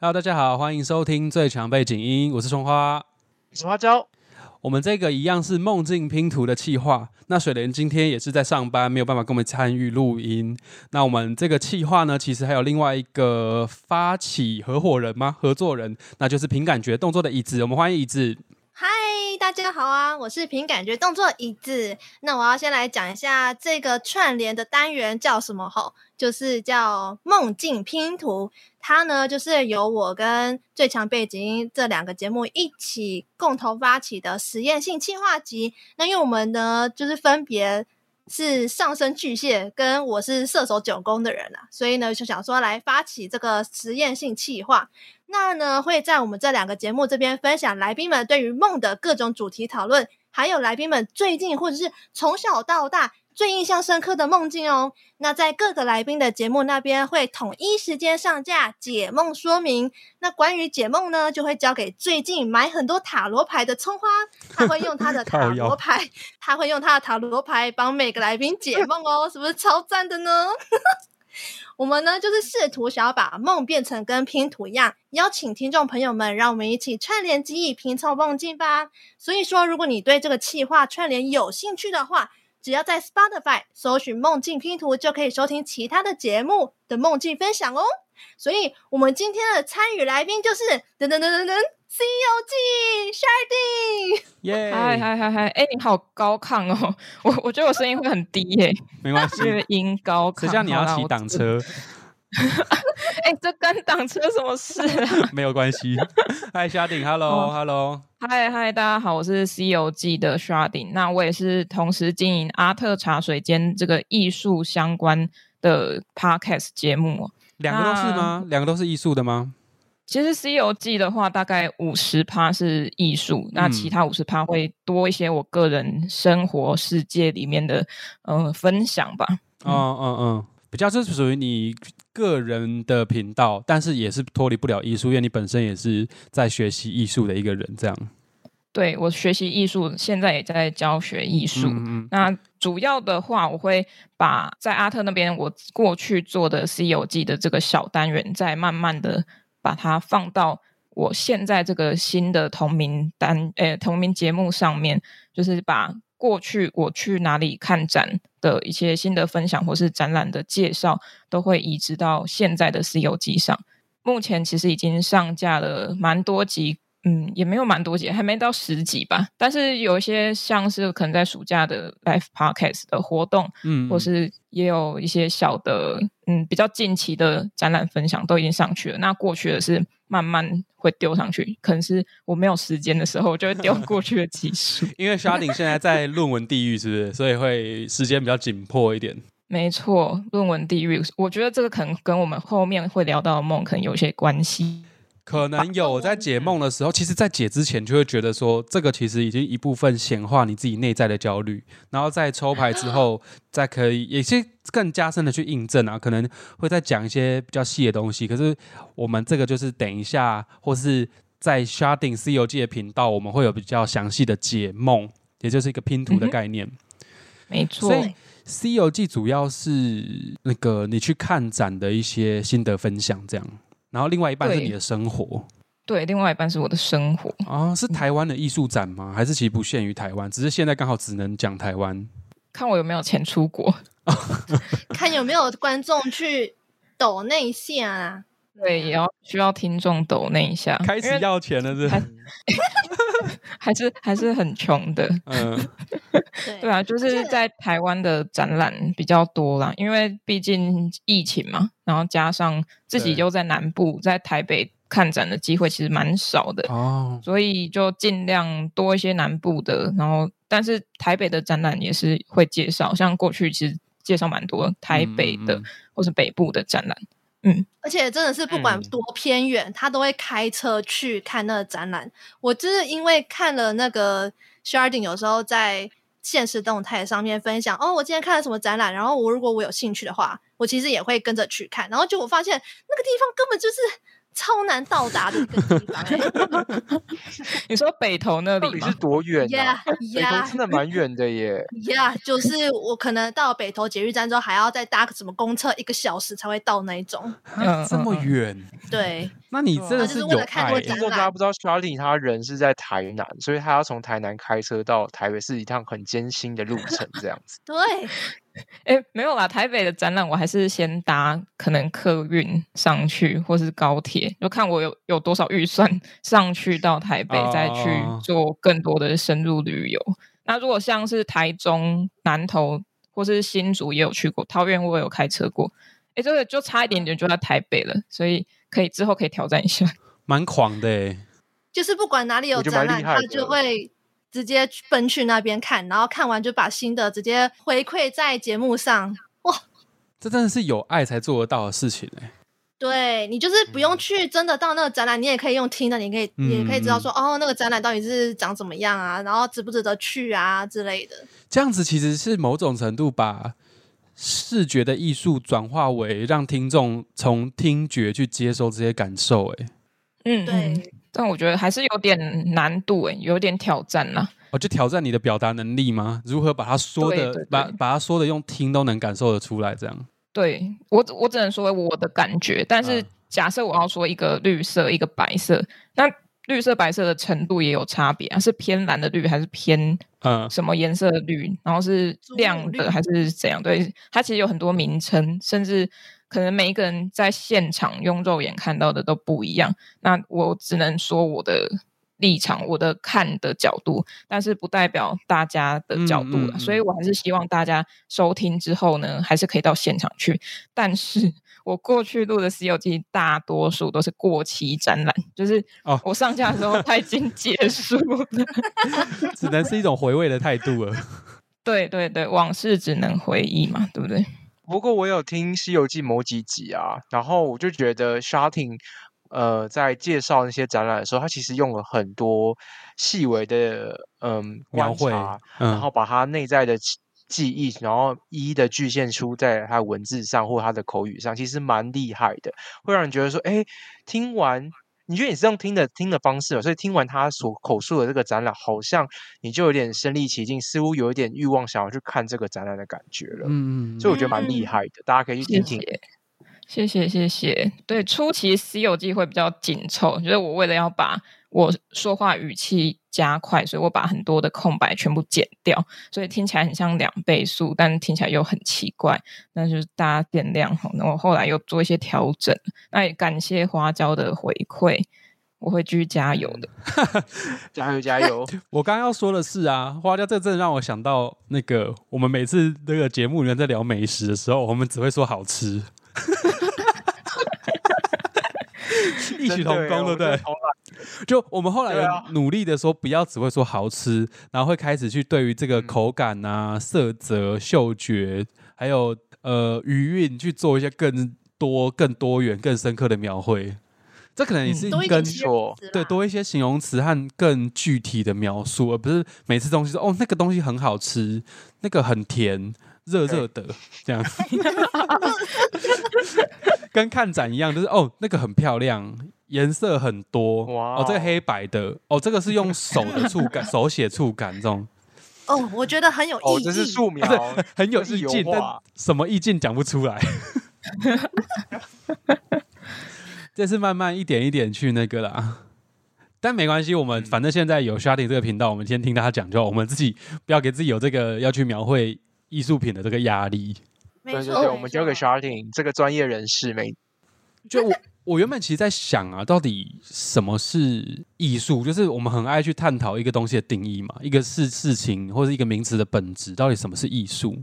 Hello，大家好，欢迎收听最强背景音，我是春花，我是花椒。我们这个一样是梦境拼图的企划。那水莲今天也是在上班，没有办法跟我们参与录音。那我们这个企划呢，其实还有另外一个发起合伙人吗？合作人，那就是凭感觉动作的椅子。我们欢迎椅子。大家好啊！我是凭感觉动作椅子。那我要先来讲一下这个串联的单元叫什么？吼，就是叫梦境拼图。它呢，就是由我跟最强背景这两个节目一起共同发起的实验性企划集。那因为我们呢，就是分别。是上升巨蟹，跟我是射手九宫的人啊，所以呢就想说来发起这个实验性企划。那呢会在我们这两个节目这边分享来宾们对于梦的各种主题讨论，还有来宾们最近或者是从小到大。最印象深刻的梦境哦，那在各个来宾的节目那边会统一时间上架解梦说明。那关于解梦呢，就会交给最近买很多塔罗牌的葱花，他会用他的 塔罗牌，他会用他的塔罗牌帮每个来宾解梦哦，是不是超赞的呢？我们呢就是试图想要把梦变成跟拼图一样，邀请听众朋友们，让我们一起串联记忆，拼凑梦境吧。所以说，如果你对这个企划串联有兴趣的话，只要在 Spotify 搜寻“梦境拼图”，就可以收听其他的节目的梦境分享哦。所以，我们今天的参与来宾就是噔噔噔噔噔《西游记》Sharding。耶！嗨嗨嗨嗨！哎，你好高亢哦！我我觉得我声音会很低耶。没关系，音高亢。谁叫你要骑挡车？哎，这跟挡车什么事啊？没有关系。嗨，沙顶，Hello，Hello。嗨嗨，大家好，我是《西游记》的 Sharding，。那我也是同时经营阿特茶水间这个艺术相关的 Podcast 节目。两个都是吗？两个都是艺术的吗？其实《西游记》的话，大概五十趴是艺术，那其他五十趴会多一些我个人生活世界里面的呃分享吧。嗯嗯嗯。比较是属于你个人的频道，但是也是脱离不了艺术，因为你本身也是在学习艺术的一个人。这样，对我学习艺术，现在也在教学艺术。那主要的话，我会把在阿特那边我过去做的《西游记》的这个小单元，再慢慢的把它放到我现在这个新的同名单诶同名节目上面，就是把。过去我去哪里看展的一些新的分享，或是展览的介绍，都会移植到现在的《西游记》上。目前其实已经上架了蛮多集。嗯，也没有蛮多集，还没到十集吧。但是有一些像是可能在暑假的 live podcast 的活动，嗯，或是也有一些小的，嗯，比较近期的展览分享都已经上去了。那过去的是慢慢会丢上去，可能是我没有时间的时候，我就会丢 过去的集数。因为 Sharding 现在在论文地狱，是不是？所以会时间比较紧迫一点。没错，论文地狱，我觉得这个可能跟我们后面会聊到的梦可能有些关系。可能有在解梦的时候，其实，在解之前就会觉得说，这个其实已经一部分显化你自己内在的焦虑，然后在抽牌之后，再可以也是更加深的去印证啊，可能会再讲一些比较细的东西。可是我们这个就是等一下，或是在 Sharding 西游记的频道，我们会有比较详细的解梦，也就是一个拼图的概念。没错，所以西游记主要是那个你去看展的一些心得分享，这样。然后另外一半是你的生活，对，另外一半是我的生活啊。是台湾的艺术展吗？还是其实不限于台湾？只是现在刚好只能讲台湾。看我有没有钱出国，看有没有观众去抖那一下啊。对，也要需要听众抖那一下。开始要钱了，是？还是还是很穷的。嗯，对啊，就是在台湾的展览比较多啦，因为毕竟疫情嘛，然后加上自己又在南部，在台北看展的机会其实蛮少的哦，所以就尽量多一些南部的，然后但是台北的展览也是会介绍，像过去其实介绍蛮多台北的或是北部的展览。嗯，而且真的是不管多偏远，他都会开车去看那个展览。我就是因为看了那个 Sharding，有时候在现实动态上面分享哦，我今天看了什么展览，然后我如果我有兴趣的话，我其实也会跟着去看。然后就我发现那个地方根本就是。超难到达的一个地方。你说北投那里到底是多远啊？北投真的蛮远的耶。呀，就是我可能到北投捷运站之后，还要再搭个什么公车，一个小时才会到那一种。这么远？对，那你真的是有爱。听众大家不知道 sharlie 他人是在台南，所以他要从台南开车到台北，是一趟很艰辛的路程，这样子。对，哎，没有啦，台北的展览我还是先搭可能客运上去，或是高铁，就看我有有多少预算上去到台北，再去做更多的深入旅游。那如果像是台中、南投或是新竹也有去过，桃园我也有开车过。哎，这个就差一点点就在台北了，所以可以之后可以挑战一下。蛮狂的哎，就是不管哪里有展览，他就会直接奔去那边看，然后看完就把新的直接回馈在节目上。哇，这真的是有爱才做得到的事情哎。对你就是不用去真的到那个展览，你也可以用听的，你可以也可以知道说哦，那个展览到底是长怎么样啊，然后值不值得去啊之类的。这样子其实是某种程度把。视觉的艺术转化为让听众从听觉去接收这些感受，哎，嗯，对，但我觉得还是有点难度，哎，有点挑战啦。哦，就挑战你的表达能力吗？如何把它说的，把把它说的用听都能感受得出来，这样？对我，我只能说我的感觉。但是假设我要说一个绿色，一个白色，那。绿色白色的程度也有差别啊，是偏蓝的绿还是偏嗯什么颜色的绿？然后是亮的还是怎样？对，它其实有很多名称，甚至可能每一个人在现场用肉眼看到的都不一样。那我只能说我的立场，我的看的角度，但是不代表大家的角度了所以我还是希望大家收听之后呢，还是可以到现场去，但是。我过去录的《西游记》大多数都是过期展览，就是哦，我上架的时候 它已经结束了，只能是一种回味的态度了。对对对，往事只能回忆嘛，对不对？不过我有听《西游记》某几集啊，然后我就觉得 Shouting 呃在介绍那些展览的时候，他其实用了很多细微的嗯观察，然后把他内在的。记忆，然后一一的具现出在他文字上或他的口语上，其实蛮厉害的，会让人觉得说，哎，听完你觉得你是用听的听的方式，所以听完他所口述的这个展览，好像你就有点身临其境，似乎有一点欲望想要去看这个展览的感觉了。嗯嗯，所以我觉得蛮厉害的，大家可以去听听。谢谢谢谢。对，初期《西游记》会比较紧凑，就是我为了要把。我说话语气加快，所以我把很多的空白全部剪掉，所以听起来很像两倍速，但听起来又很奇怪。那就是大家见谅哈。那我后来又做一些调整，那也感谢花椒的回馈，我会继续加油的。加 油加油！我刚刚要说的是啊，花椒这真的让我想到那个，我们每次那个节目里面在聊美食的时候，我们只会说好吃，异曲同工，对不对？就我们后来努力的说，不要只会说好吃，然后会开始去对于这个口感啊、色泽、嗅觉，还有呃余韵去做一些更多、更多元、更深刻的描绘。这可能也是跟对多一些形容词和更具体的描述，而不是每次东西说哦那个东西很好吃，那个很甜，热热的这样子，跟看展一样，就是哦那个很漂亮。颜色很多哦，这个黑白的哦，这个是用手的触感，手写触感这种。哦，我觉得很有意义，这是素描，很有意境，但什么意境讲不出来。这是慢慢一点一点去那个啦，但没关系，我们反正现在有 s h a r t i n g 这个频道，我们先听他讲就好，我们自己不要给自己有这个要去描绘艺术品的这个压力。对对对，我们交给 sharding 这个专业人士没。就我，我原本其实在想啊，到底什么是艺术？就是我们很爱去探讨一个东西的定义嘛，一个是事情或者一个名词的本质，到底什么是艺术？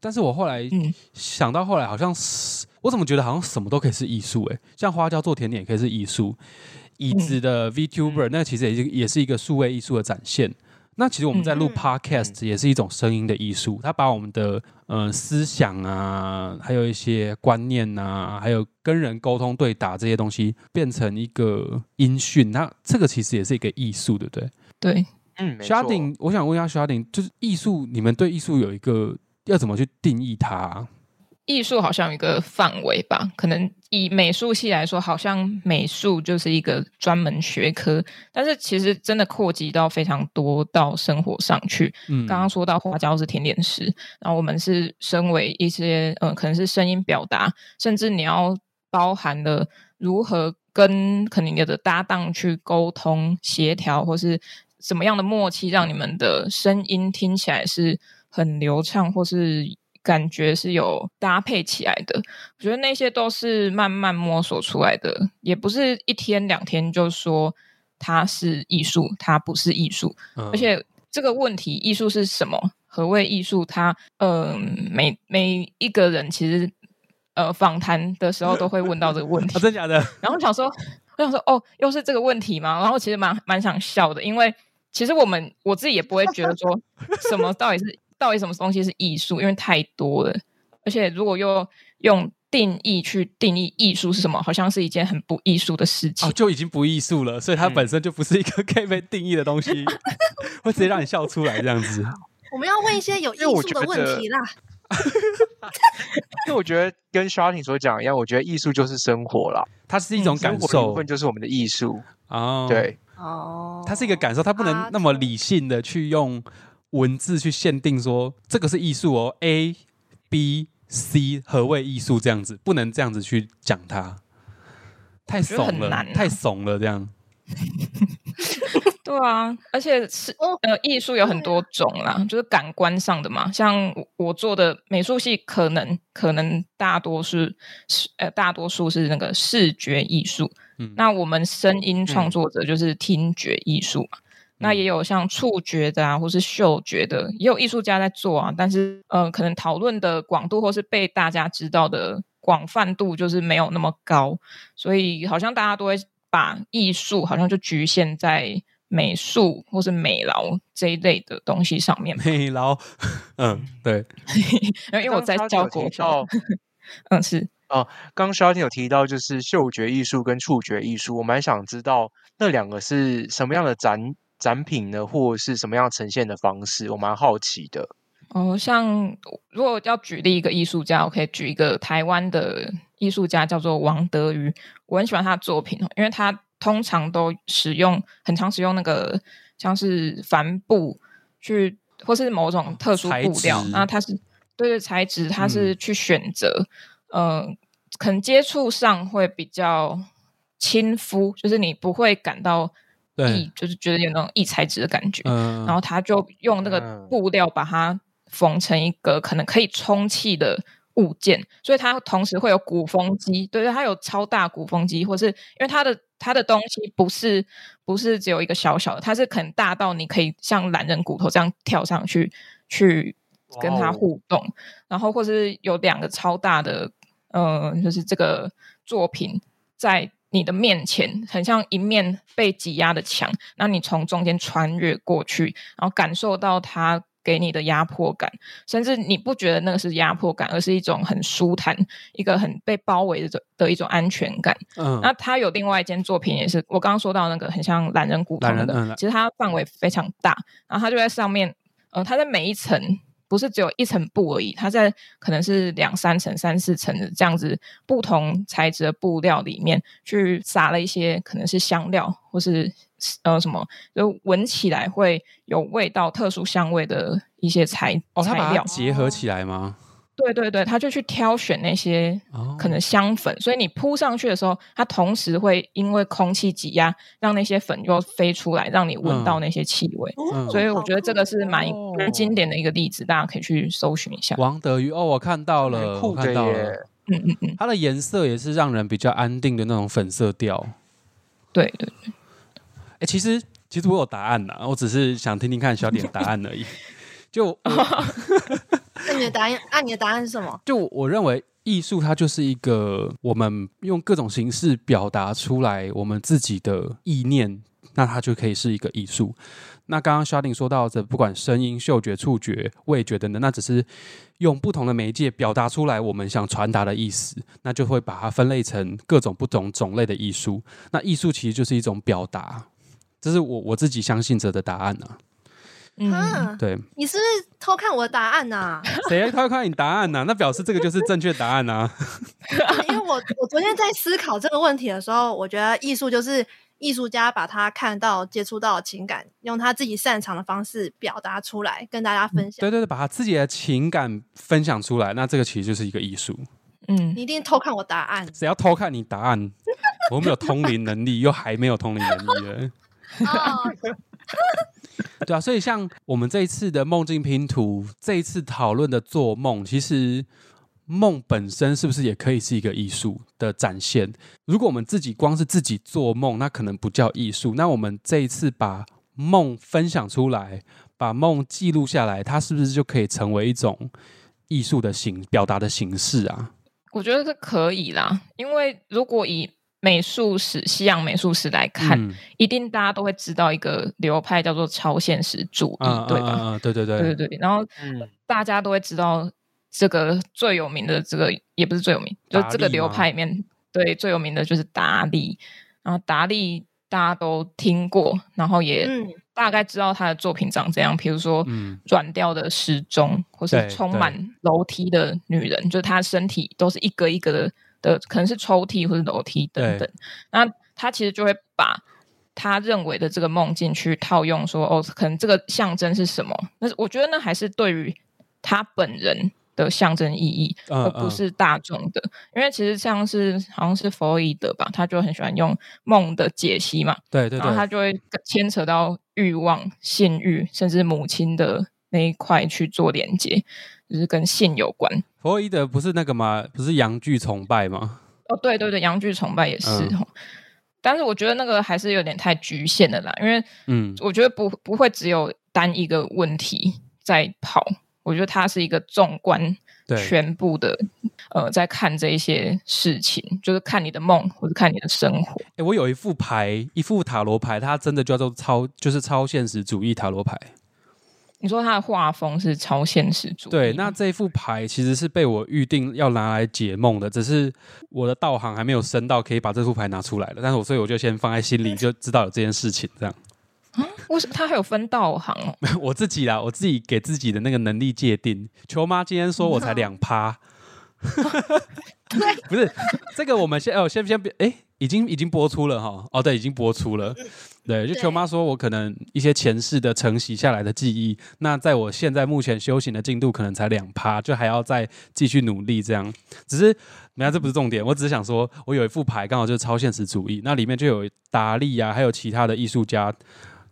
但是我后来想到，后来好像是我怎么觉得好像什么都可以是艺术？诶，像花椒做甜点也可以是艺术，椅子的 VTuber 那其实也也是一个数位艺术的展现。那其实我们在录 Podcast 也是一种声音的艺术，它把我们的呃思想啊，还有一些观念啊，还有跟人沟通对答这些东西变成一个音讯，那这个其实也是一个艺术，对不对？对，嗯，Sharding，我想问一下 Sharding，就是艺术，你们对艺术有一个要怎么去定义它？艺术好像有一个范围吧，可能以美术系来说，好像美术就是一个专门学科，但是其实真的扩及到非常多到生活上去。嗯，刚刚说到花椒是甜点师，然后我们是身为一些呃，可能是声音表达，甚至你要包含了如何跟可能你的搭档去沟通协调，或是什么样的默契，让你们的声音听起来是很流畅，或是感觉是有搭配起来的。我觉得那些都是慢慢摸索出来的，也不是一天两天就说它是艺术，它不是艺术。而且这个问题，艺术是什么？何谓艺术？它，嗯，每每一个人其实。呃，访谈的时候都会问到这个问 题，真假的？然后想说，我想说，哦，又是这个问题吗？然后其实蛮蛮想笑的，因为其实我们我自己也不会觉得说什么到底是到底什么东西是艺术，因为太多了，而且如果又用定义去定义艺术是什么，好像是一件很不艺术的事情，哦就已经不艺术了，所以它本身就不是一个可以被定义的东西，会直接让你笑出来这样子。我们要问一些有艺术的问题啦。因为我觉得 跟 Shouting 所讲一样，我觉得艺术就是生活啦，它是一种感受，部分就是我们的艺术。哦。对，哦，它是一个感受，它不能那么理性的去用文字去限定说这个是艺术哦，A、B、C 何谓艺术这样子，不能这样子去讲它，太怂了，太怂了这样。对啊，而且是呃，艺术有很多种啦，就是感官上的嘛。像我做的美术系，可能可能大多是是呃，大多数是那个视觉艺术。嗯，那我们声音创作者就是听觉艺术嘛。那也有像触觉的啊，或是嗅觉的，也有艺术家在做啊。但是呃，可能讨论的广度或是被大家知道的广泛度就是没有那么高，所以好像大家都会把艺术好像就局限在。美术或是美劳这一类的东西上面，美劳，嗯，对，因为我在教国教，嗯，是哦。刚刚肖天有提到，就是嗅觉艺术跟触觉艺术，我蛮想知道那两个是什么样的展展品呢，或者是什么样呈现的方式，我蛮好奇的。哦，像如果要举例一个艺术家，我可以举一个台湾的艺术家，叫做王德瑜，我很喜欢他的作品哦，因为他。通常都使用很常使用那个像是帆布去，或是某种特殊布料，那他是对对材质，他是去选择，呃，可能接触上会比较亲肤，就是你不会感到异，就是觉得有那种异材质的感觉。然后他就用那个布料把它缝成一个可能可以充气的。物件，所以它同时会有鼓风机，对对，它有超大鼓风机，或是因为它的它的东西不是不是只有一个小小的，它是很大到你可以像懒人骨头这样跳上去去跟它互动，然后或是有两个超大的，嗯，就是这个作品在你的面前，很像一面被挤压的墙，那你从中间穿越过去，然后感受到它。给你的压迫感，甚至你不觉得那个是压迫感，而是一种很舒坦、一个很被包围的的一种安全感。嗯，那他有另外一件作品，也是我刚刚说到那个很像懒人骨头的，其实它范围非常大，然后它就在上面，呃，它在每一层。不是只有一层布而已，它在可能是两三层、三四层的这样子不同材质的布料里面去撒了一些可能是香料或是呃什么，就闻起来会有味道、特殊香味的一些材材料结合起来吗？对对对，他就去挑选那些可能香粉，所以你铺上去的时候，它同时会因为空气挤压，让那些粉又飞出来，让你闻到那些气味。所以我觉得这个是蛮蛮经典的一个例子，大家可以去搜寻一下。王德瑜哦，我看到了，看到了，嗯嗯嗯，它的颜色也是让人比较安定的那种粉色调。对对对，哎，其实其实我有答案呐，我只是想听听看小点答案而已。就。你的答案？那你的答案是什么？就我认为，艺术它就是一个我们用各种形式表达出来我们自己的意念，那它就可以是一个艺术。那刚刚小丁说到的，不管声音、嗅觉、触觉、味觉等等，那只是用不同的媒介表达出来我们想传达的意思，那就会把它分类成各种不同种类的艺术。那艺术其实就是一种表达，这是我我自己相信着的答案呢。嗯，对，你是不是偷看我的答案呐？谁偷看你答案呐？那表示这个就是正确答案呐。因为我我昨天在思考这个问题的时候，我觉得艺术就是艺术家把他看到、接触到的情感，用他自己擅长的方式表达出来，跟大家分享。对对对，把他自己的情感分享出来，那这个其实就是一个艺术。嗯，你一定偷看我答案。谁要偷看你答案？我没有通灵能力，又还没有通灵能力了。对啊，所以像我们这一次的梦境拼图，这一次讨论的做梦，其实梦本身是不是也可以是一个艺术的展现？如果我们自己光是自己做梦，那可能不叫艺术。那我们这一次把梦分享出来，把梦记录下来，它是不是就可以成为一种艺术的形表达的形式啊？我觉得是可以啦，因为如果以美术史、西洋美术史来看，一定大家都会知道一个流派叫做超现实主义，对吧？对对对对对对。然后大家都会知道这个最有名的这个也不是最有名，就这个流派里面对最有名的就是达利。然后达利大家都听过，然后也大概知道他的作品长怎样，比如说软调的时钟，或是充满楼梯的女人，就是她身体都是一格一格的。的可能是抽屉或者楼梯等等，那他其实就会把他认为的这个梦境去套用，说哦，可能这个象征是什么？那我觉得那还是对于他本人的象征意义，而不是大众的。因为其实像是好像是弗洛伊德吧，他就很喜欢用梦的解析嘛，对对，然后他就会牵扯到欲望、性欲，甚至母亲的那一块去做连接。就是跟性有关。弗洛伊德不是那个吗？不是阳具崇拜吗？哦，对对对，阳具崇拜也是哦。但是我觉得那个还是有点太局限的啦，因为嗯，我觉得不不会只有单一个问题在跑。我觉得它是一个纵观全部的，呃，在看这一些事情，就是看你的梦或者看你的生活。哎，我有一副牌，一副塔罗牌，它真的叫做超，就是超现实主义塔罗牌。你说他的画风是超现实主义？对，那这副牌其实是被我预定要拿来解梦的，只是我的道行还没有升到可以把这副牌拿出来了。但是我所以我就先放在心里，就知道有这件事情这样。啊？为什么他还有分道行哦？我自己啦，我自己给自己的那个能力界定。球妈今天说我才两趴。不是这个，我们先哦，先先别哎。已经已经播出了哈哦对，已经播出了，对，就球妈说我可能一些前世的承袭下来的记忆，那在我现在目前修行的进度可能才两趴，就还要再继续努力这样。只是，没有，这不是重点，我只是想说，我有一副牌刚好就是超现实主义，那里面就有达利啊，还有其他的艺术家，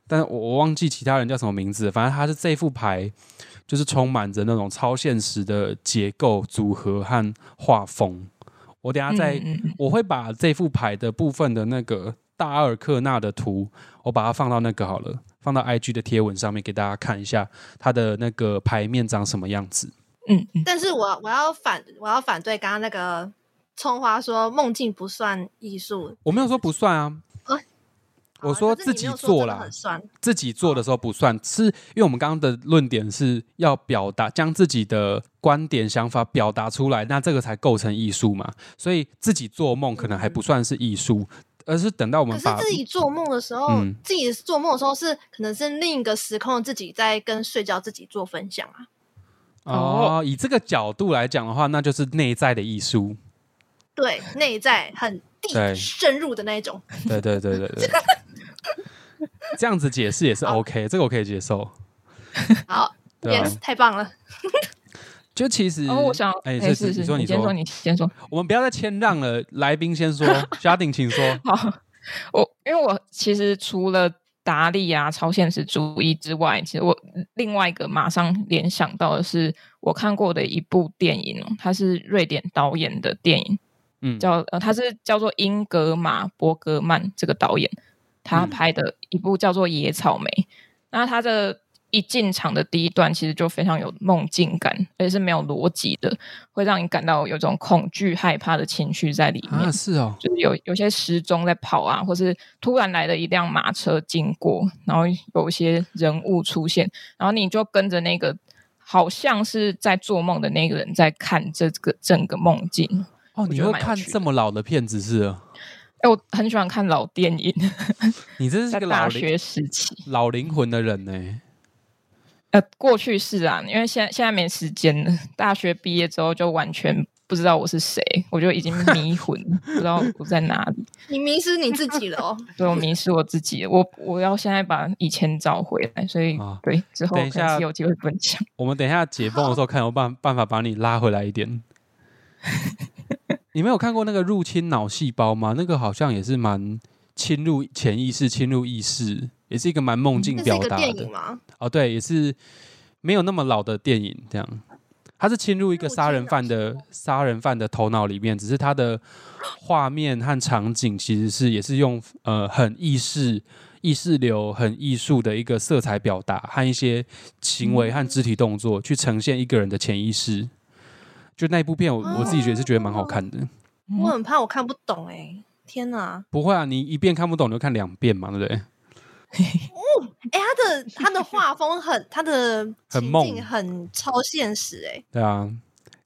但我我忘记其他人叫什么名字，反正他是这副牌就是充满着那种超现实的结构组合和画风。我等下再，我会把这副牌的部分的那个大阿尔克纳的图，我把它放到那个好了，放到 IG 的贴文上面给大家看一下它的那个牌面长什么样子。嗯，但是我我要反我要反对刚刚那个葱花说梦境不算艺术，我没有说不算啊。我说自己做啦，自己做的时候不算，是因为我们刚刚的论点是要表达，将自己的观点、想法表达出来，那这个才构成艺术嘛。所以自己做梦可能还不算是艺术，而是等到我们可是自己做梦的时候，自己做梦的时候是可能是另一个时空的自己在跟睡觉自己做分享啊。哦，以这个角度来讲的话，那就是内在的艺术。对，内在很地深入的那一种。对对对对对。这样子解释也是 OK，这个我可以接受。好，Yes，太棒了。就其实，我想，哎，是是，你说，你先说，你先说。我们不要再谦让了，来宾先说，嘉鼎请说。好，我因为我其实除了达利啊、超现实主义之外，其实我另外一个马上联想到的是我看过的一部电影哦，它是瑞典导演的电影，嗯，叫呃，他是叫做英格玛·伯格曼这个导演。他拍的一部叫做《野草莓》，那他的一进场的第一段其实就非常有梦境感，而且是没有逻辑的，会让你感到有种恐惧、害怕的情绪在里面。是哦，就是有有些时钟在跑啊，或是突然来了一辆马车经过，然后有一些人物出现，然后你就跟着那个好像是在做梦的那个人在看这个整个梦境。哦，你会看这么老的片子是？哎，我很喜欢看老电影。你真是个大学时期老灵魂的人呢。呃，过去是啊，因为现在现在没时间了。大学毕业之后就完全不知道我是谁，我就已经 迷魂，不知道我在哪里。你迷失你自己了哦。对，我迷失我自己。我我要现在把以前找回来，所以对之后等一下有机会分享。我们等一下解封的时候，看有办办法把你拉回来一点。你没有看过那个入侵脑细胞吗？那个好像也是蛮侵入潜意识、侵入意识，也是一个蛮梦境表达的？哦，对，也是没有那么老的电影，这样。它是侵入一个杀人犯的杀人犯的头脑里面，只是它的画面和场景其实是也是用呃很意识、意识流、很艺术的一个色彩表达和一些行为和肢体动作去呈现一个人的潜意识。就那一部片我，我自己觉得是觉得蛮好看的。我很怕我看不懂哎、天哪！不会啊，你一遍看不懂，你就看两遍嘛，对不对？哎、他的他的画风很，他的很梦境很超现实哎、对啊，《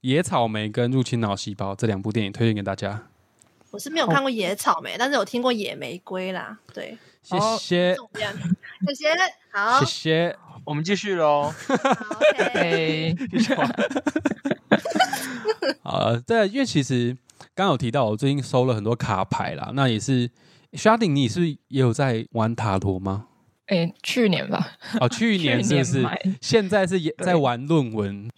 野草莓》跟《入侵脑细胞》这两部电影推荐给大家，我是没有看过野草莓，但是有听过野玫瑰啦。对，谢好谢？谢谢，好，谢谢。我们继续喽。好，OK。对，呃，对，因为其实刚刚有提到，我最近收了很多卡牌啦，那也是 Sharding，你是是也有在玩塔罗吗？哎，去年吧，哦，去年是不是？买，现在是也在玩论文，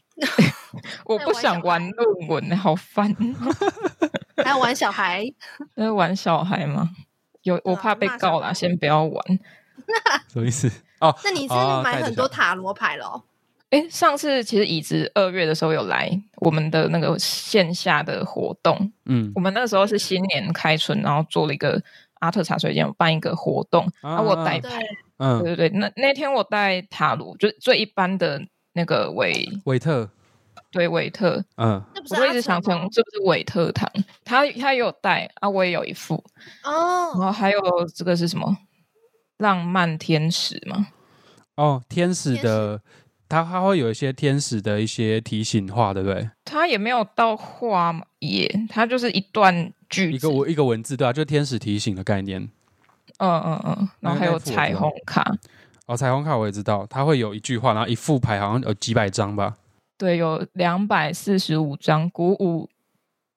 我不想玩论文，好烦。还要玩小孩，在玩小孩吗？有，我怕被告啦，先不要玩。什么意思？哦，那你是哦买很多塔罗牌喽哦？哎，上次其实椅子二月的时候有来我们的那个线下的活动，嗯。我们那时候是新年开春，然后做了一个阿特茶水间有办一个活动，啊。啊，我带对。牌，，嗯，对对对，那那天我带塔罗，就是最一般的那个韦韦特，对韦特，嗯，那不是我一直想成是不是韦特糖，他他也有带啊，我也有一副。哦，然哦，后还有这个是什么浪漫天使吗？哦，天使天的，它它会有一些天使的一些提醒话，对不对？他也没有到画耶，他就是一段句子，一个文一个文字，对啊，就是天使提醒的概念。嗯嗯嗯，然后还有彩虹卡，哦，彩虹卡我也知道，它会有一句话，然后一副牌好像有几百张吧。对，有两百四十五张鼓舞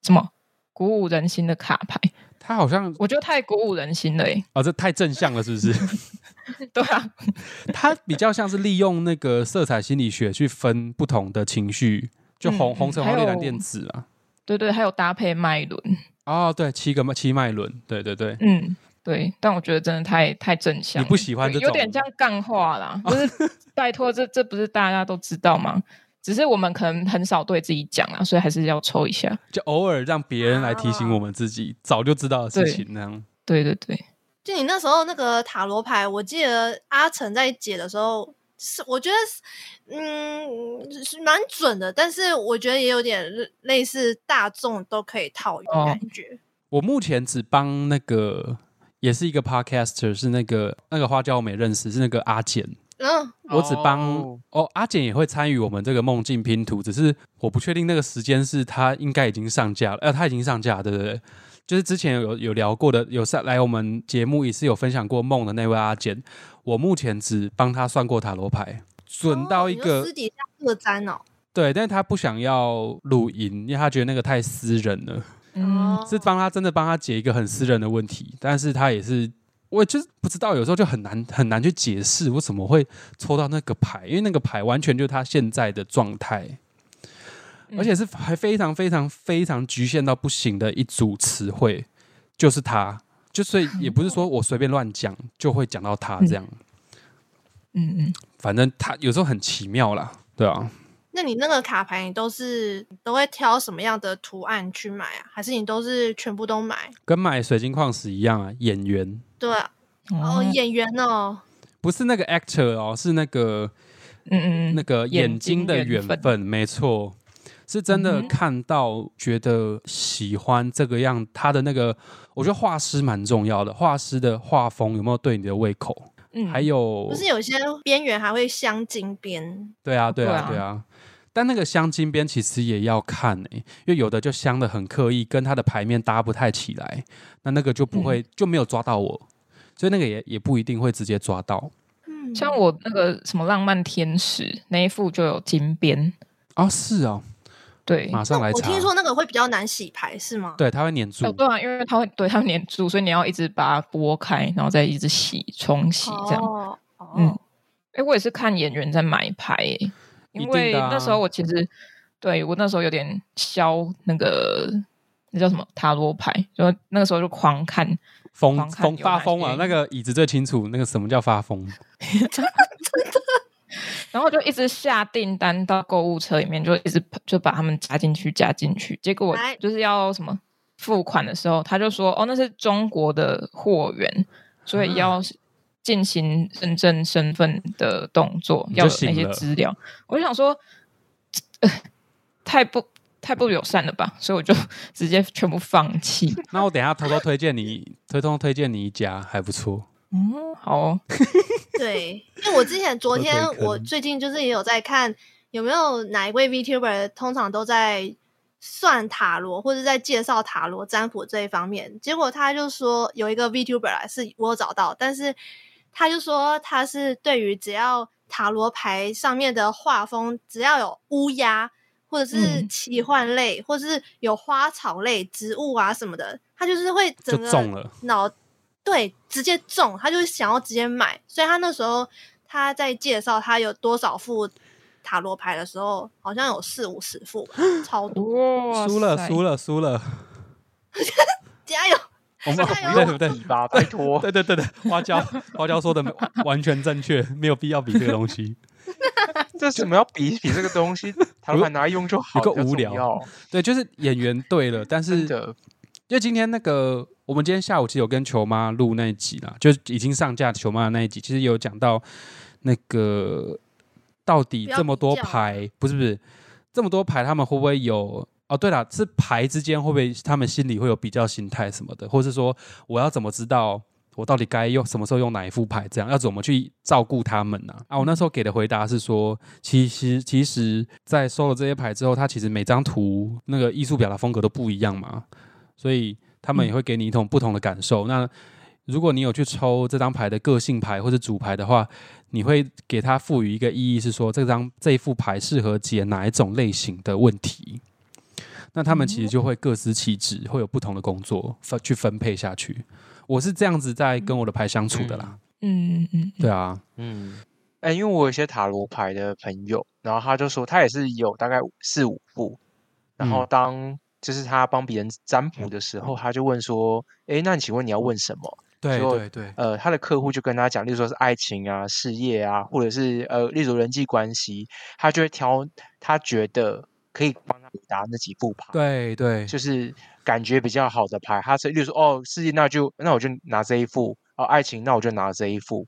什么鼓舞人心的卡牌，它好像我觉得太鼓舞人心了诶。哦，这太正向了，是不是？对啊，他比较像是利用那个色彩心理学去分不同的情绪，就红、嗯红橙黄绿蓝靛紫啊。对对，还有搭配脉轮，哦，对，七个脉七脉轮，对对对，嗯，对，但我觉得真的太太正向了，你不喜欢这种有点像干话啦，不是 拜托，这这不是大家都知道吗？只是我们可能很少对自己讲啊，所以还是要抽一下。就偶尔让别人来提醒我们自己早就知道的事情那样。对对对，就你那时候那个塔罗牌，我记得阿成在解的时候，是我觉得嗯是蛮准的，但是我觉得也有点类似大众都可以套用感觉。我目前只帮那个也是一个 podcaster，是那个那个花椒我没认识，是那个阿简。嗯，我只帮哦。哦阿简也会参与我们这个梦境拼图，只是我不确定那个时间是他应该已经上架了，呃，他已经上架了，对不对，就是之前有有聊过的，有上来我们节目也是有分享过梦的那位阿简，我目前只帮他算过塔罗牌，准到一个、说私底下各占哦，对，但是他不想要录音，因为他觉得那个太私人了，嗯，哦。是帮他真的帮他解一个很私人的问题，但是他也是。我就是不知道，有时候就很难很难去解释为什么会抽到那个牌，因为那个牌完全就是他现在的状态，嗯而且是还非常非常非常局限到不行的一组词汇，就是他，就所以也不是说我随便乱讲就会讲到他这样，嗯嗯，反正他有时候很奇妙啦，对啊，那你那个卡牌，你都是都会挑什么样的图案去买啊？还是你都是全部都买？跟买水晶矿石一样啊，演员对啊，哦，哦，演员哦，不是那个 actor 哦，是那个嗯嗯嗯，那个眼眼睛睛的缘缘分分，没错，是真的看到觉得喜欢这个样，他的那个，我觉得画师蛮重要的，画师的画风有没有对你的胃口？嗯还有不是有些边缘还会镶金边，对啊，对啊，对啊对啊。但那个镶金边其实也要看诶、因为有的就镶的很刻意，跟它的牌面搭不太起来，那那个就不会、就没有抓到我，所以那个也也不一定会直接抓到。嗯，像我那个什么浪漫天使那一副就有金边，哦，是哦，对，马上来查。我听说那个会比较难洗牌，是吗？对，它会粘住。哦，对啊，因为它会对它会粘住，所以你要一直把它拨开，然后再一直洗冲洗这样。哦，哦嗯哎，我也是看演员在买牌诶，因为那时候我其实对我那时候有点消那个那叫什么塔罗牌，就那个时候就狂看，疯狂看疯发疯啊！那个椅子最清楚，那个什么叫发疯？真的然后就一直下订单到购物车里面，就一直就把他们加进去加进去，结果来就是要什么付款的时候，他就说哦那是中国的货源，所以要进行认证身份的动作，就要有那些资料。我就想说，呃太不太不友善了吧，所以我就直接全部放弃。那我等一下偷偷推荐你，偷偷推荐你一家，还不错。嗯，好哦，对，因为我之前昨天我最近就是也有在看有没有哪一位 VTuber 通常都在算塔罗或者在介绍塔罗占卜这一方面，结果他就说有一个 VTuber 啊，是我有找到，但是他就说他是对于只要塔罗牌上面的画风只要有乌鸦或者是嗯奇幻类，或者是有花草类植物啊什么的，他就是会整个中了脑对直接中，他就是想要直接买，所以他那时候他在介绍他有多少副塔罗牌的时候，好像有四五十副吧，超多，哇输了，输了，输了。加油！我们这个不对对对比吧，拜托。对对对对，花椒花椒说的完全正确，没有必要比这个东西。这什么要比比这个东西？塔罗牌拿来用就好，有个比较无聊对，就是演员对了，但是。因为今天那个，我们今天下午其实有跟球妈录那一集啦，就已经上架球妈的那一集，其实有讲到那个到底这么多牌，不是不是这么多牌，他们会不会有？哦，对了，是牌之间会不会他们心里会有比较心态什么的，或是说我要怎么知道我到底该用什么时候用哪一副牌？这样要怎么去照顾他们呢、啊？我那时候给的回答是说，其实其实，在收了这些牌之后，它其实每张图那个艺术表达风格都不一样嘛，所以他们也会给你一种不同的感受。那如果你有去抽这张牌的个性牌或者主牌的话，你会给它赋予一个意义，是说这张这一副牌适合解哪一种类型的问题。那他们其实就会各司其职，会有不同的工作分去分配下去。我是这样子在跟我的牌相处的啦。嗯。嗯嗯，对啊，嗯，哎、因为我有一些塔罗牌的朋友，然后他就说他也是有大概四五副，然后嗯。当就是他帮别人占卜的时候，他就问说，哎，那你请问你要问什么？对就对对，呃，他的客户就跟他讲，例如说是爱情啊、事业啊，或者是呃，例如人际关系，他就会挑他觉得可以帮他回答那几副牌。对对，就是感觉比较好的牌，他是例如说哦，事业那就那我就拿这一副，哦，爱情那我就拿这一副，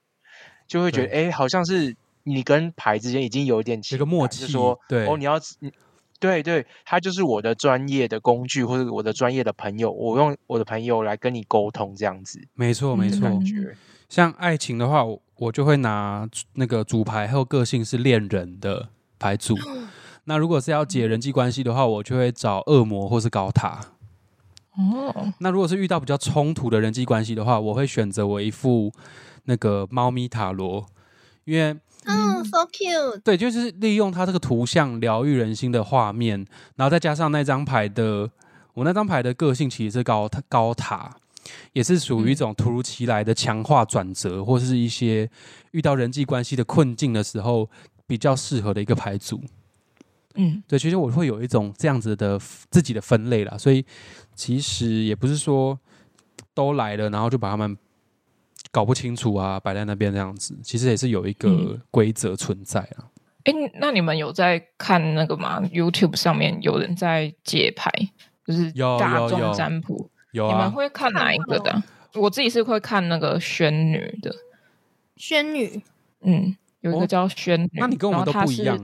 就会觉得哎，诶好像是你跟牌之间已经有一点情有个默契说对哦，你要你对对，他就是我的专业的工具或者我的专业的朋友，我用我的朋友来跟你沟通这样子没错没错。感嗯觉。像爱情的话，我我就会拿那个主牌，还有个性是恋人的牌组。那如果是要解人际关系的话，我就会找恶魔或是高塔。哦，那如果是遇到比较冲突的人际关系的话，我会选择我一副那个猫咪塔罗，因为嗯，so cute，对，就是利用它这个图像疗愈人心的画面，然后再加上那张牌的，我那张牌的个性其实是高塔高塔，也是属于一种突如其来的强化转折，或是一些遇到人际关系的困境的时候比较适合的一个牌组。嗯对，其实我会有一种这样子的自己的分类啦，所以其实也不是说都来了，然后就把他们搞不清楚啊，摆在那边这样子，其实也是有一个嗯规则存在啊。哎，那你们有在看那个吗？YouTube 上面有人在解牌，就是有大众有有占卜，有你们啊，会看哪一个的啊？我自己是会看那个宣女的，仙女，嗯，有一哦个叫宣女，那你跟我们都不一样。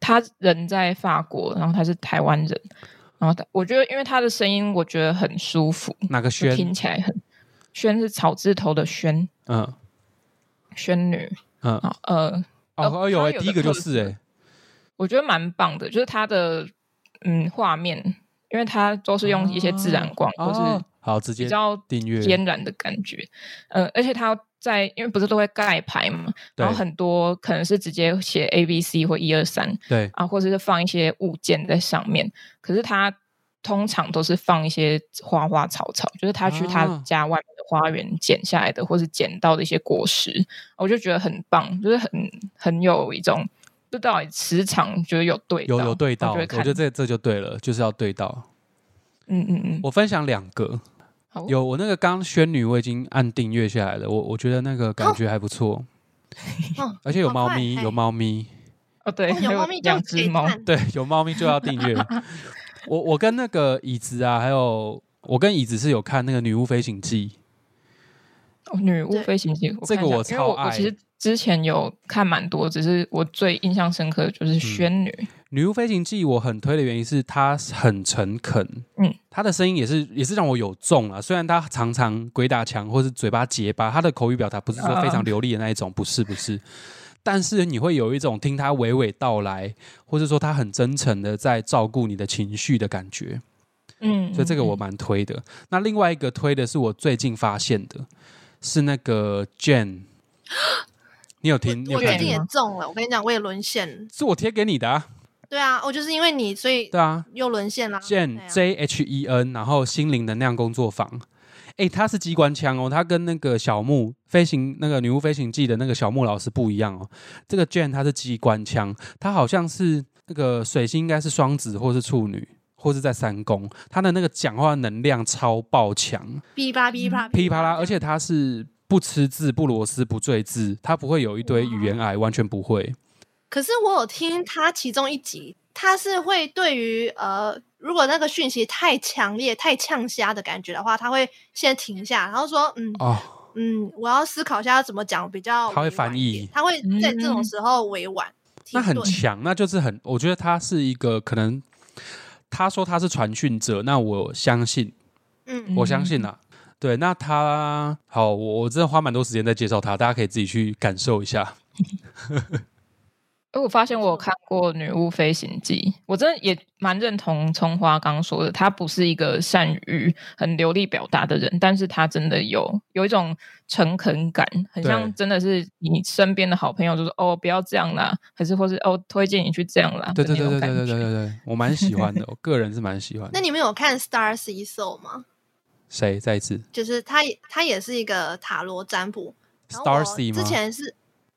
他人在法国，然后他是台湾人，然后他我觉得因为他的声音我觉得很舒服，哪个轩？听？起来很轩是草字头的轩，嗯。轩女嗯，啊，呃，哦，有第一个就是哎，我觉得蛮棒的，就是他的嗯画面，因为他都是用一些自然光、或是哦好直接比较订阅，天然的感觉，呃，而且他在因为不是都会盖牌嘛，然后很多可能是直接写 A B C 或一二三，对啊，或者是放一些物件在上面。可是他通常都是放一些花花草草，就是他去他啊家外面的花园捡下来的，或是捡到的一些果实，我就觉得很棒，就是很很有一种，不知道磁场，觉得有对有有对到，我觉得这这就对了，就是要对到。嗯嗯嗯，我分享两个，好。有我那个刚宣女我已经按订阅下来了，我我觉得那个感觉还不错，嗯，而且有猫咪，有猫咪，哦对，有猫咪就两只猫，对，有猫咪就要订阅。我我跟那个椅子啊，还有我跟椅子是有看那个《女巫飞行记。哦女巫对。飞行记，这个我超爱我其实之前有看蛮多，只是我最印象深刻的就是宣女，》。《女巫飞行记》我很推的原因是她很诚恳，嗯嗯，她的声音也是也是让我有中啊。虽然她常常鬼打墙或是嘴巴结巴，她的口语表达不是说非常流利的那一种，不是不是。但是你会有一种听她娓娓道来，或者说她很真诚的在照顾你的情绪的感觉。嗯，所以这个我嗯蛮推的。那另外一个推的是我最近发现的，是那个 Jane，你有听？我最近也中了，我跟你讲，我也沦陷。是我贴给你的啊，对啊，我就是因为你，所以对啊又沦陷啦。，Jane 对啊 J H E N，然后心灵能量工作坊。诶，他是机关枪哦，他跟那个小木飞行那个女巫飞行记的那个小木老师不一样哦。这个 Jane 他是机关枪，他好像是那个水星应该是双子或是处女，或是在三宫，他的那个讲话能量超爆强。噼啪噼啪噼啪啦，而且他是不吃字、不螺丝、不赘字，他不会有一堆语言癌，完全不会。可是我有听他其中一集，他是会对于呃，如果那个讯息太强烈、太呛瞎的感觉的话，他会先停下，然后说，嗯哦，嗯，我要思考一下要怎么讲比较。他会翻译他会在这种嗯时候委婉。那很强，那就是很，我觉得他是一个可能，他说他是传讯者，那我相信，嗯，我相信啦。对，那他好，我我真的花蛮多时间在介绍他，大家可以自己去感受一下。哎，我发现我有看过《女巫飞行记》，我真的也蛮认同葱花刚说的，他不是一个善于很流利表达的人，但是他真的有有一种诚恳感，很像真的是你身边的好朋友，就是哦不要这样啦，还是或是哦推荐你去这样啦，对对对对对对对对对，我蛮喜欢的，我个人是蛮喜欢的。那你们有看 Star Sea Soul 吗？谁再一次就是他也，他也是一个塔罗占卜。？Star 我 Sea 吗？之前是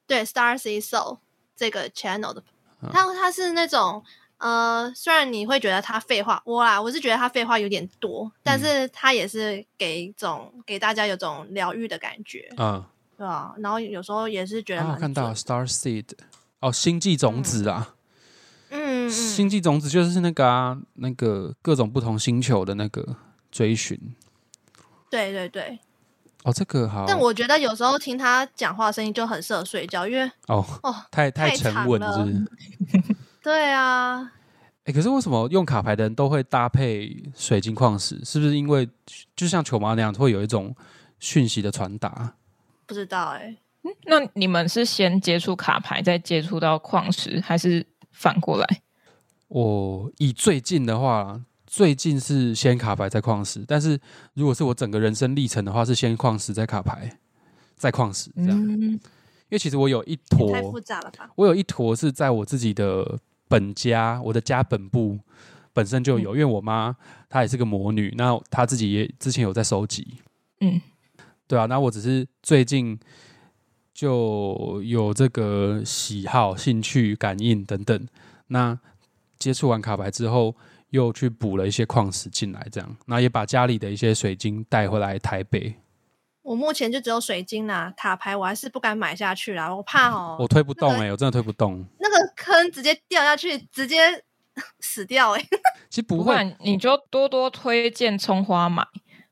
对 Star Sea Soul 这个 channel 的嗯，它它是那种呃，虽然你会觉得他废话，我啦，我是觉得他废话有点多，但嗯是他也是给一种给大家有种疗愈的感觉，嗯，对吧？然后有时候也是觉得看到准 Star Seed，哦，星际种子啊。嗯嗯星际种子就是那个啊，那个各种不同星球的那个追寻。对对对。哦，这个好。但我觉得有时候听他讲话声音就很适合睡觉，因为哦，哦，太太太沉稳，了是不是？对啊，哎、可是为什么用卡牌的人都会搭配水晶矿石？是不是因为就像球妈那样，会有一种讯息的传达？不知道哎、那你们是先接触卡牌，再接触到矿石，还是反过来？我以最近的话，最近是先卡牌再矿石，但是如果是我整个人生历程的话，是先矿石再卡牌再矿石这样。嗯，因为其实我有一坨太复杂了吧？我有一坨是在我自己的本家，我的家本部本身就有，因为我妈她也是个魔女，那她自己也之前有在收集，嗯，对啊，那我只是最近就有这个喜好、兴趣、感应等等，那接触完卡牌之后。又去补了一些矿石进来，这样，那也把家里的一些水晶带回来台北。我目前就只有水晶啦，卡牌我还是不敢买下去啦，我怕哦，我推不动那个哎、我真的推不动。那个坑直接掉下去，直接 死掉哎、其实不会，不你就多多推荐葱花买，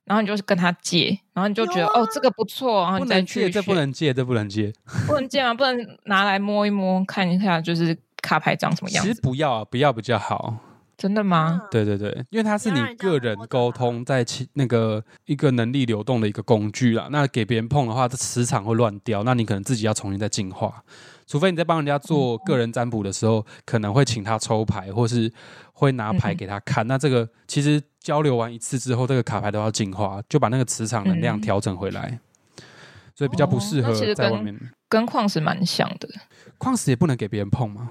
然后你就去跟他借，然后你就觉得、啊哦这个不错，然后不你再去能借，这不能借，这不能借。不能借吗？不能拿来摸一摸看一下，就是卡牌长什么样其实子？不要啊，不要比较好。真的吗？对对对，因为它是你个人沟通在其那个一个能力流动的一个工具啦。那给别人碰的话，这磁场会乱掉，那你可能自己要重新再进化。除非你在帮人家做个人占卜的时候，可能会请他抽牌，或是会拿牌嗯给他看。那这个其实交流完一次之后，这个卡牌都要进化，就把那个磁场能量嗯调整回来。所以比较不哦适合在外面。跟矿石蛮像的。矿石也不能给别人碰吗？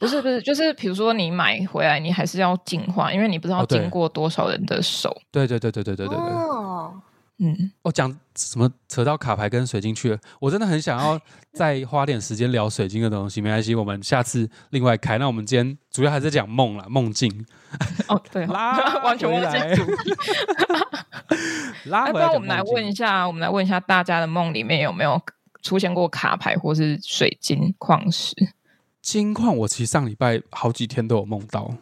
不是不是，就是比如说你买回来，你还是要净化，因为你不知道经过多少人的手。对对对对对对对对。哦，嗯，哦，讲什么扯到卡牌跟水晶去了，我真的很想要再花点时间聊水晶的东西。没关系，我们下次另外开。那我们今天主要还是讲梦啦，梦境。哦，对，拉完全忘记主题。拉回来，不然我们来问一下，我们来问一下大家的梦里面有没有出现过卡牌或是水晶矿石？金矿，我其实上礼拜好几天都有梦到。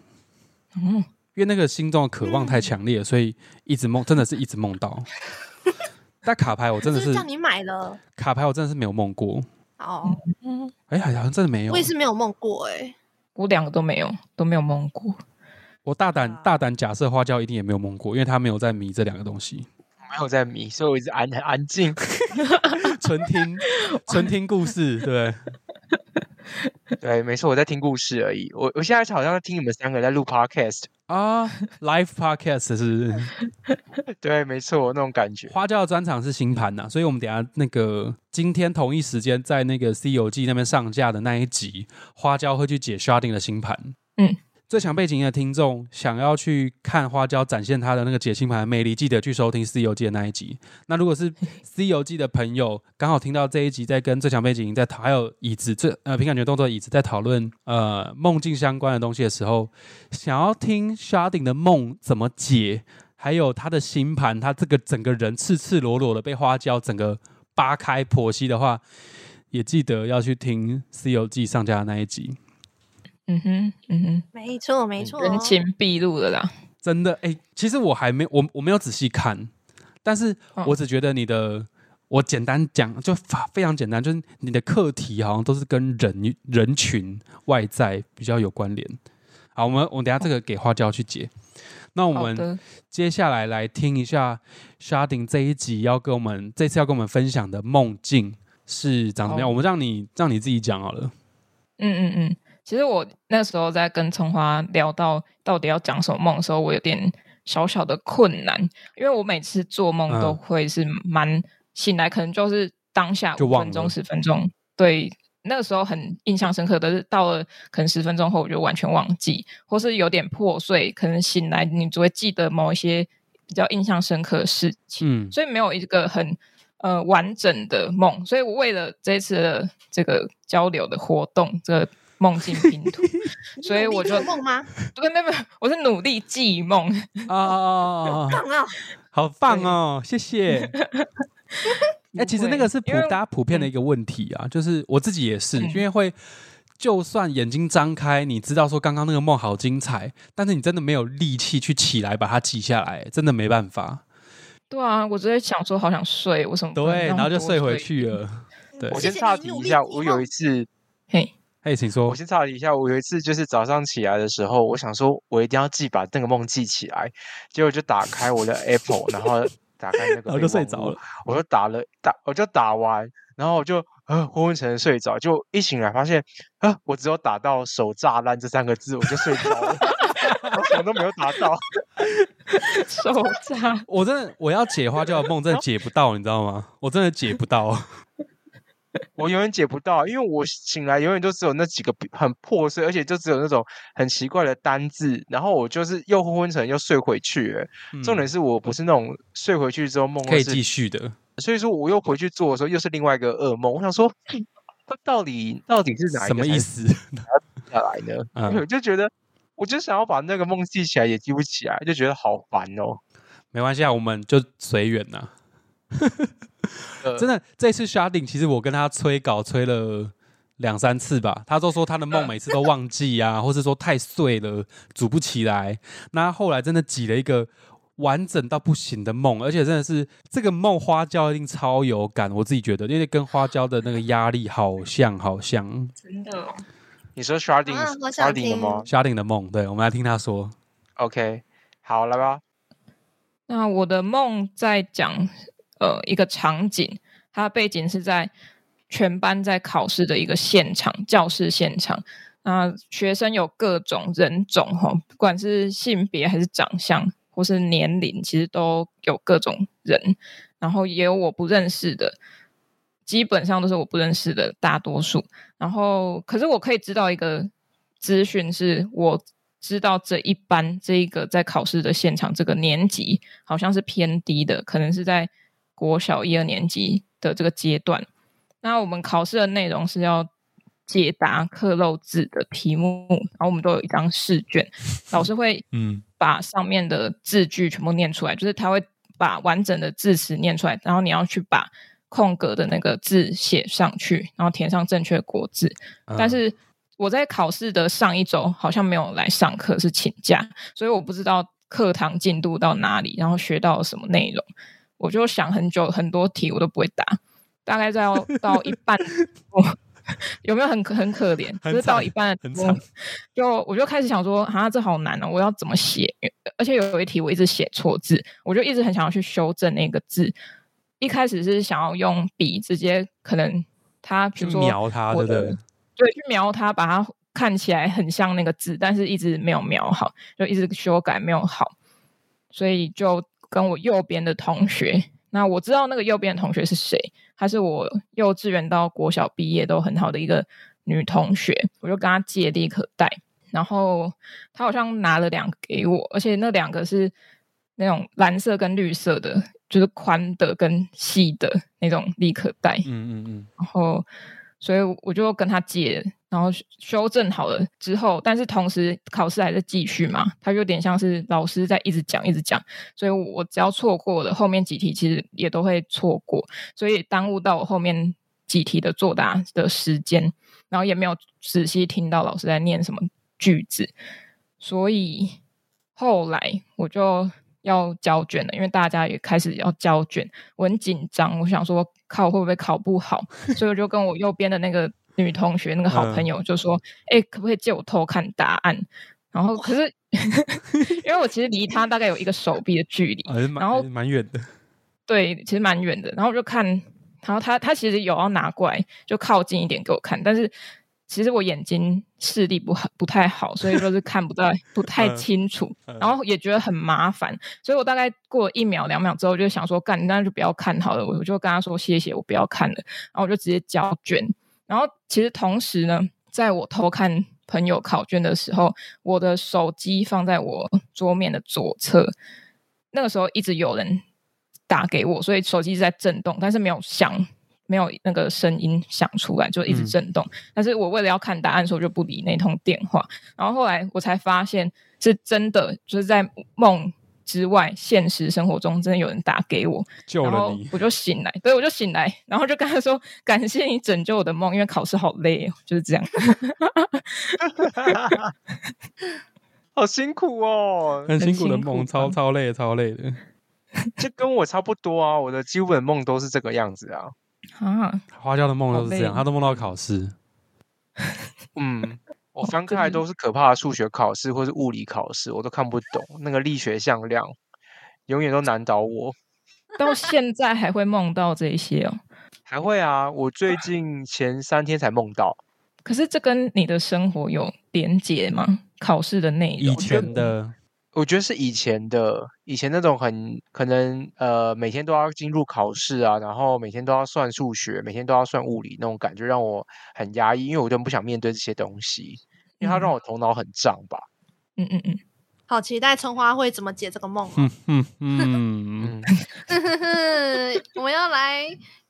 嗯，因为那个心中的渴望太强烈，所以一直梦，真的是一直梦到。但卡牌我真的是叫你买了卡牌，我真的是没有梦过。哦，嗯哎，好像真的没有。我也是没有梦过，哎，我两个都没有，都没有梦过。我大胆大胆假设，花椒一定也没有梦过，因为他没有在迷这两个东西。没有在迷，所以我一直安很安静，纯听纯听故事，对。对，没错，我在听故事而已。我我现在好像在听你们三个在录 podcast 啊，live podcast 是？对，没错，那种感觉。花椒的专场是新盘呐，所以我们等下那个今天同一时间在那个西游记那边上架的那一集，花椒会去解 sharding 的新盘。嗯。最强背景音的听众想要去看花椒展现他的那个解星盘的魅力，记得去收听《西游记》的那一集。那如果是 《西游记》的朋友，刚好听到这一集在跟最强背景音在讨，还有椅子这呃凭感觉动作椅子在讨论呃梦境相关的东西的时候，想要听 Sharding 的梦怎么解，还有他的星盘，他这个整个人赤赤裸裸的被花椒整个扒开剖析的话，也记得要去听《西游记》上架的那一集。嗯哼，嗯哼，没错，没错，人情毕露的啦，真的。哎，其实我还没，我我没有仔细看，但是我只觉得你的，我简单讲，就非常简单，就是你的课题好像都是跟人人群外在比较有关联。好，我们我等下这个给花椒去解。那我们接下来来听一下 Sharding 这一集要跟我们这次要跟我们分享的梦境是长什么样。我们让你让你自己讲好了。嗯嗯嗯。其实我那时候在跟春花聊到到底要讲什么梦的时候，我有点小小的困难，因为我每次做梦都会是蛮醒来，可能就是当下五分钟、十分钟，对，那个时候很印象深刻。但是到了可能十分钟后，我就完全忘记，或是有点破碎。可能醒来你只会记得某一些比较印象深刻的事情，所以没有一个很呃完整的梦。所以我为了这次的这个交流的活动，这。梦境拼图，所以我就梦吗？对，没有没有，我是努力记梦啊，棒啊，好棒哦，谢谢。哎，其实那个是普大家普遍的一个问题啊，就是我自己也是，因为会就算眼睛张开，你知道说刚刚那个梦好精彩，但是你真的没有力气去起来把它记下来，真的没办法。对啊，我直接想说好想睡，为什么？对，然后就睡回去了。对，我先岔题一下，我有一次，嘿。哎，请说。我先查了一下，我有一次就是早上起来的时候，我想说，我一定要记把那个梦记起来。结果就打开我的 Apple，然后打开那个，我就睡着了。我就打了打，我就打完，然后我就呃昏昏沉沉睡着。就一醒来发现，啊，我只有打到“手炸烂”这三个字，我就睡着了，我什么都没有打到。手炸，我真的我要解花椒的梦，真的解不到，你知道吗？我真的解不到。我永远解不到，因为我醒来永远都只有那几个很破碎，而且就只有那种很奇怪的单字，然后我就是又昏昏沉又睡回去。重点是我不是那种睡回去之后梦可以继续的，所以说我又回去做的时候又是另外一个噩梦。我想说，到底到底是哪什么意思？下来呢？我就觉得，我就想要把那个梦记起来，也记不起来，就觉得好烦哦。没关系啊，我们就随缘呐。真的，这次 sharding 其实我跟他催稿催了两三次吧，他都说他的梦每次都忘记啊，或是说太碎了组不起来。那后来真的挤了一个完整到不行的梦，而且真的是这个梦花椒一定超有感，我自己觉得，因为跟花椒的那个压力好像好像。真的？你说 sharding sharding 的吗？sharding 的梦，对，我们来听他说。OK，好，了吧。那我的梦在讲。呃，一个场景，它的背景是在全班在考试的一个现场，教室现场。那学生有各种人种，哈，不管是性别还是长相，或是年龄，其实都有各种人。然后也有我不认识的，基本上都是我不认识的大多数。然后，可是我可以知道一个资讯，是我知道这一班这一个在考试的现场，这个年级好像是偏低的，可能是在。国小一二年级的这个阶段。那我们考试的内容是要解答刻漏字的题目，然后我们都有一张试卷，老师会嗯把上面的字句全部念出来，就是他会把完整的字词念出来，然后你要去把空格的那个字写上去，然后填上正确国字。但是我在考试的上一周好像没有来上课，是请假，所以我不知道课堂进度到哪里，然后学到了什么内容。我就想很久，很多题我都不会答，大概在要 到一半，有没有很很可怜？就是到一半，就我就开始想说，啊，这好难哦，我要怎么写？而且有一题我一直写错字，我就一直很想要去修正那个字。一开始是想要用笔直接，可能他比如说描它，对不对？对，去描它，把它看起来很像那个字，但是一直没有描好，就一直修改没有好，所以就。跟我右边的同学，那我知道那个右边的同学是谁，她是我幼稚园到国小毕业都很好的一个女同学，我就跟她借立可带，然后她好像拿了两个给我，而且那两个是那种蓝色跟绿色的，就是宽的跟细的那种立可带，嗯嗯嗯，然后所以我就跟她借。然后修正好了之后，但是同时考试还在继续嘛，它有点像是老师在一直讲一直讲，所以我只要错过了后面几题，其实也都会错过，所以耽误到我后面几题的作答的时间，然后也没有仔细听到老师在念什么句子，所以后来我就要交卷了，因为大家也开始要交卷，我很紧张，我想说考会不会考不好，所以我就跟我右边的那个。女同学那个好朋友就说：“哎，可不可以借我偷看答案？”然后可是 因为我其实离他大概有一个手臂的距离，然后蛮远的。对，其实蛮远的。然后我就看，然后他他其实有要拿过来，就靠近一点给我看。但是其实我眼睛视力不不太好，所以就是看不到，不太清楚。然后也觉得很麻烦，所以我大概过一秒两秒之后，就想说：“干，那就不要看好了。”我就跟他说：“谢谢，我不要看了。”然后我就直接交卷。然后其实同时呢，在我偷看朋友考卷的时候，我的手机放在我桌面的左侧。那个时候一直有人打给我，所以手机在震动，但是没有响，没有那个声音响出来，就一直震动。但是我为了要看答案，所以就不理那通电话。然后后来我才发现，是真的，就是在梦。之外，现实生活中真的有人打给我，救了你，我就醒来，对，我就醒来，然后就跟他说：“感谢你拯救我的梦，因为考试好累哦。”就是这样，好辛苦哦，很辛苦的梦，超超累，超累的。就跟我差不多啊，我的基本梦都是这个样子啊。啊，花椒的梦都是这样，他都梦到考试。嗯。我翻开来都是可怕的数学考试或是物理考试，我都看不懂那个力学向量，永远都难倒我。到现在还会梦到这些哦？还会啊，我最近前三天才梦到。可是这跟你的生活有连结吗？考试的内容？以前的，我觉得是以前的，以前那种很可能呃，每天都要进入考试啊，然后每天都要算数学，每天都要算物理那种感觉，让我很压抑，因为我根本不想面对这些东西。因为它让我头脑很胀吧。嗯嗯嗯，好期待春花会怎么解这个梦。嗯嗯 嗯，我们要来，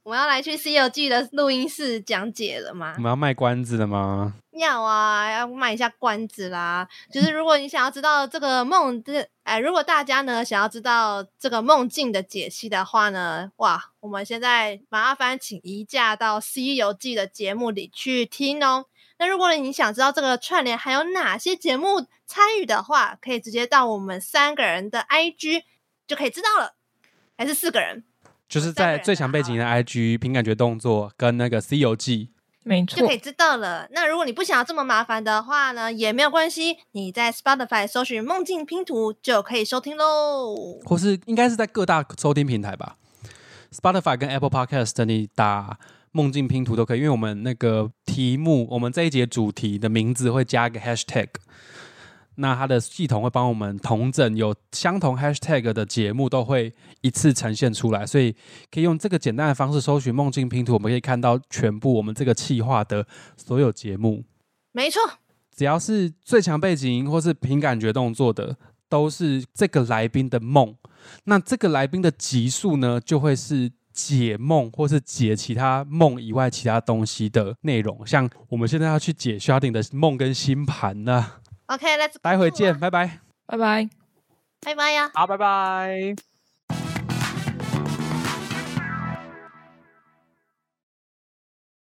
我们要来去《西游记》的录音室讲解了吗？我们要卖关子了吗？要啊，要卖一下关子啦。就是如果你想要知道这个梦的，哎，如果大家呢想要知道这个梦境的解析的话呢，哇，我们现在麻烦请移驾到《西游记》的节目里去听哦。那如果你想知道这个串联还有哪些节目参与的话，可以直接到我们三个人的 IG 就可以知道了。还是四个人？就是在最强背景的 IG 凭感觉动作跟那个《西游记》，没错，就可以知道了。那如果你不想要这么麻烦的话呢，也没有关系，你在 Spotify 搜寻“梦境拼图”就可以收听喽。或是应该是在各大收听平台吧，Spotify 跟 Apple Podcast 你打。梦境拼图都可以，因为我们那个题目，我们这一节主题的名字会加一个 hashtag，那它的系统会帮我们同整有相同 hashtag 的节目都会一次呈现出来，所以可以用这个简单的方式搜寻梦境拼图，我们可以看到全部我们这个企划的所有节目。没错，只要是最强背景或是凭感觉动作的，都是这个来宾的梦。那这个来宾的级数呢，就会是。解梦，或是解其他梦以外其他东西的内容，像我们现在要去解 Sharding 的梦跟星盘呢、ok let's go 待会见拜拜。拜拜。拜拜呀。好拜拜。